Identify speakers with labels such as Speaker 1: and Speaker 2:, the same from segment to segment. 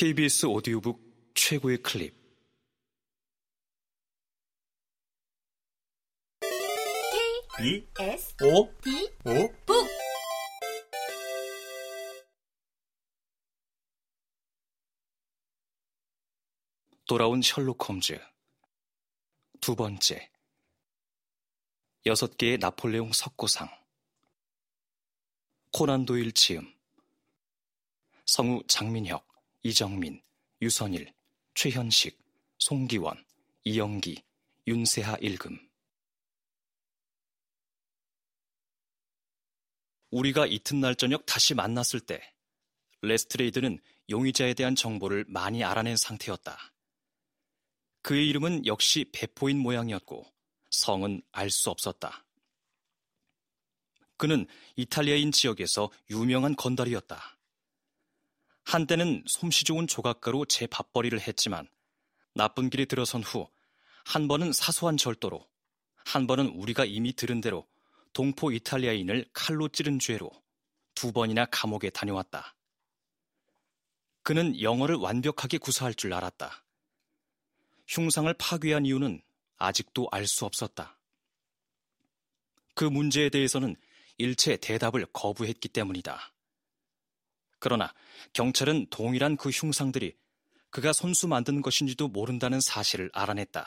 Speaker 1: KBS 오디오북 최고의 클립.
Speaker 2: B
Speaker 3: S
Speaker 2: O
Speaker 3: D
Speaker 2: O
Speaker 3: 북.
Speaker 1: 돌아온 셜록 홈즈. 두 번째. 여섯 개의 나폴레옹 석고상. 코난 도일 지음. 성우 장민혁, 이정민, 유선일, 최현식, 송기원, 이영기, 윤세하 일금 우리가 이튿날 저녁 다시 만났을 때 레스트레이드는 용의자에 대한 정보를 많이 알아낸 상태였다. 그의 이름은 역시 배포인 모양이었고 성은 알 수 없었다. 그는 이탈리아인 지역에서 유명한 건달이었다. 한때는 솜씨 좋은 조각가로 제 밥벌이를 했지만 나쁜 길에 들어선 후 한 번은 사소한 절도로 한 번은 우리가 이미 들은 대로 동포 이탈리아인을 칼로 찌른 죄로 두 번이나 감옥에 다녀왔다. 그는 영어를 완벽하게 구사할 줄 알았다. 흉상을 파괴한 이유는 아직도 알 수 없었다. 그 문제에 대해서는 일체 대답을 거부했기 때문이다. 그러나 경찰은 동일한 그 흉상들이 그가 손수 만든 것인지도 모른다는 사실을 알아냈다.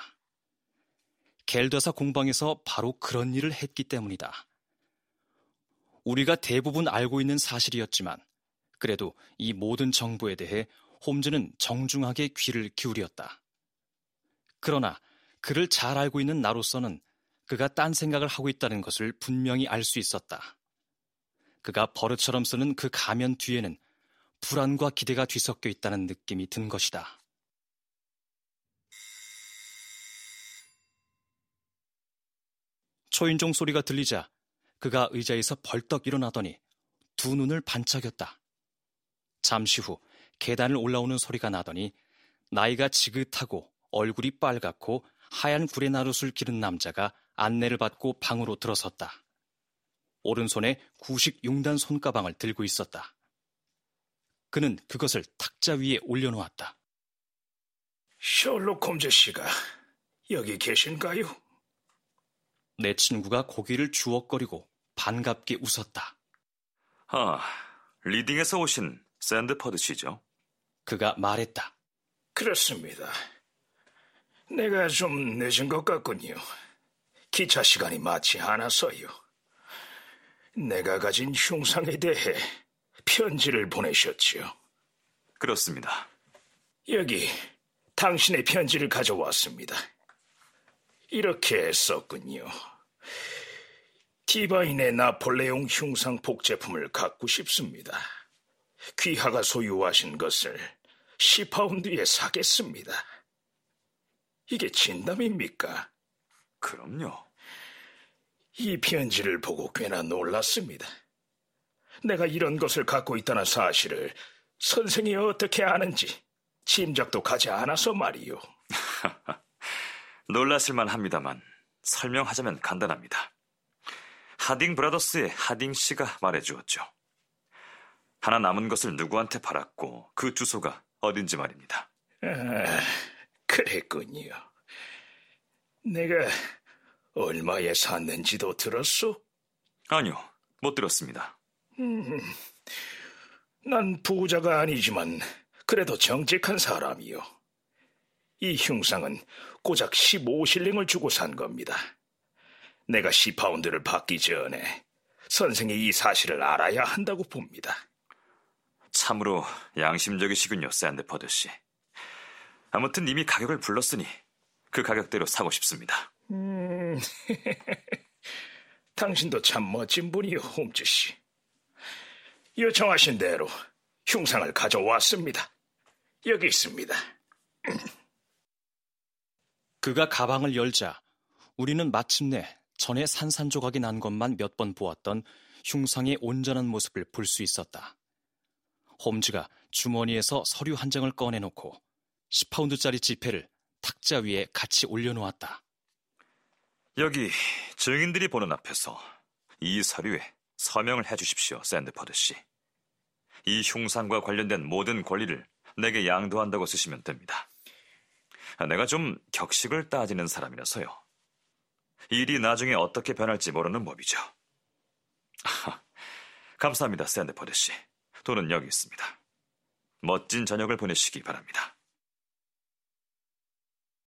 Speaker 1: 겔더사 공방에서 바로 그런 일을 했기 때문이다. 우리가 대부분 알고 있는 사실이었지만 그래도 이 모든 정보에 대해 홈즈는 정중하게 귀를 기울였다. 그러나 그를 잘 알고 있는 나로서는 그가 딴 생각을 하고 있다는 것을 분명히 알 수 있었다. 그가 버릇처럼 쓰는 그 가면 뒤에는 불안과 기대가 뒤섞여 있다는 느낌이 든 것이다. 초인종 소리가 들리자 그가 의자에서 벌떡 일어나더니 두 눈을 반짝였다. 잠시 후 계단을 올라오는 소리가 나더니 나이가 지긋하고 얼굴이 빨갛고 하얀 구레나룻을 기른 남자가 안내를 받고 방으로 들어섰다. 오른손에 구식 융단 손가방을 들고 있었다. 그는 그것을 탁자 위에 올려놓았다.
Speaker 4: 셜록 홈즈 씨가 여기 계신가요?
Speaker 1: 내 친구가 고개를 주걱거리고 반갑게 웃었다.
Speaker 2: 아, 리딩에서 오신 샌드퍼드 씨죠?
Speaker 1: 그가 말했다.
Speaker 4: 그렇습니다. 내가 좀 늦은 것 같군요. 기차 시간이 맞지 않아서요. 내가 가진 흉상에 대해 편지를 보내셨지요.
Speaker 2: 그렇습니다.
Speaker 4: 여기 당신의 편지를 가져왔습니다. 이렇게 썼군요. 디바인의 나폴레옹 흉상 복제품을 갖고 싶습니다. 귀하가 소유하신 것을 10파운드에 사겠습니다. 이게 진담입니까?
Speaker 2: 그럼요.
Speaker 4: 이 편지를 보고 꽤나 놀랐습니다. 내가 이런 것을 갖고 있다는 사실을 선생이 어떻게 아는지 짐작도 가지 않아서 말이요.
Speaker 2: 놀랐을만 합니다만 설명하자면 간단합니다. 하딩 브라더스의 하딩 씨가 말해 주었죠. 하나 남은 것을 누구한테 팔았고 그 주소가 어딘지 말입니다.
Speaker 4: 아, 그랬군요. 내가 얼마에 샀는지도 들었소?
Speaker 2: 아니요, 못 들었습니다.
Speaker 4: 난 부자가 아니지만 그래도 정직한 사람이요. 이 흉상은 고작 15실링을 주고 산 겁니다. 내가 10파운드를 받기 전에 선생이 이 사실을 알아야 한다고 봅니다.
Speaker 2: 참으로 양심적이시군요, 샌드퍼드 씨. 아무튼 이미 가격을 불렀으니 그 가격대로 사고 싶습니다.
Speaker 4: 음, 당신도 참 멋진 분이요, 홈즈 씨. 요청하신 대로 흉상을 가져왔습니다. 여기 있습니다.
Speaker 1: 그가 가방을 열자 우리는 마침내 전에 산산조각이 난 것만 몇 번 보았던 흉상의 온전한 모습을 볼 수 있었다. 홈즈가 주머니에서 서류 한 장을 꺼내놓고 10파운드짜리 지폐를 탁자 위에 같이 올려놓았다.
Speaker 2: 여기 증인들이 보는 앞에서 이 서류에 서명을 해주십시오, 샌드퍼드 씨. 이 흉상과 관련된 모든 권리를 내게 양도한다고 쓰시면 됩니다. 내가 좀 격식을 따지는 사람이라서요. 일이 나중에 어떻게 변할지 모르는 법이죠. 감사합니다, 샌드퍼드 씨. 돈은 여기 있습니다. 멋진 저녁을 보내시기 바랍니다.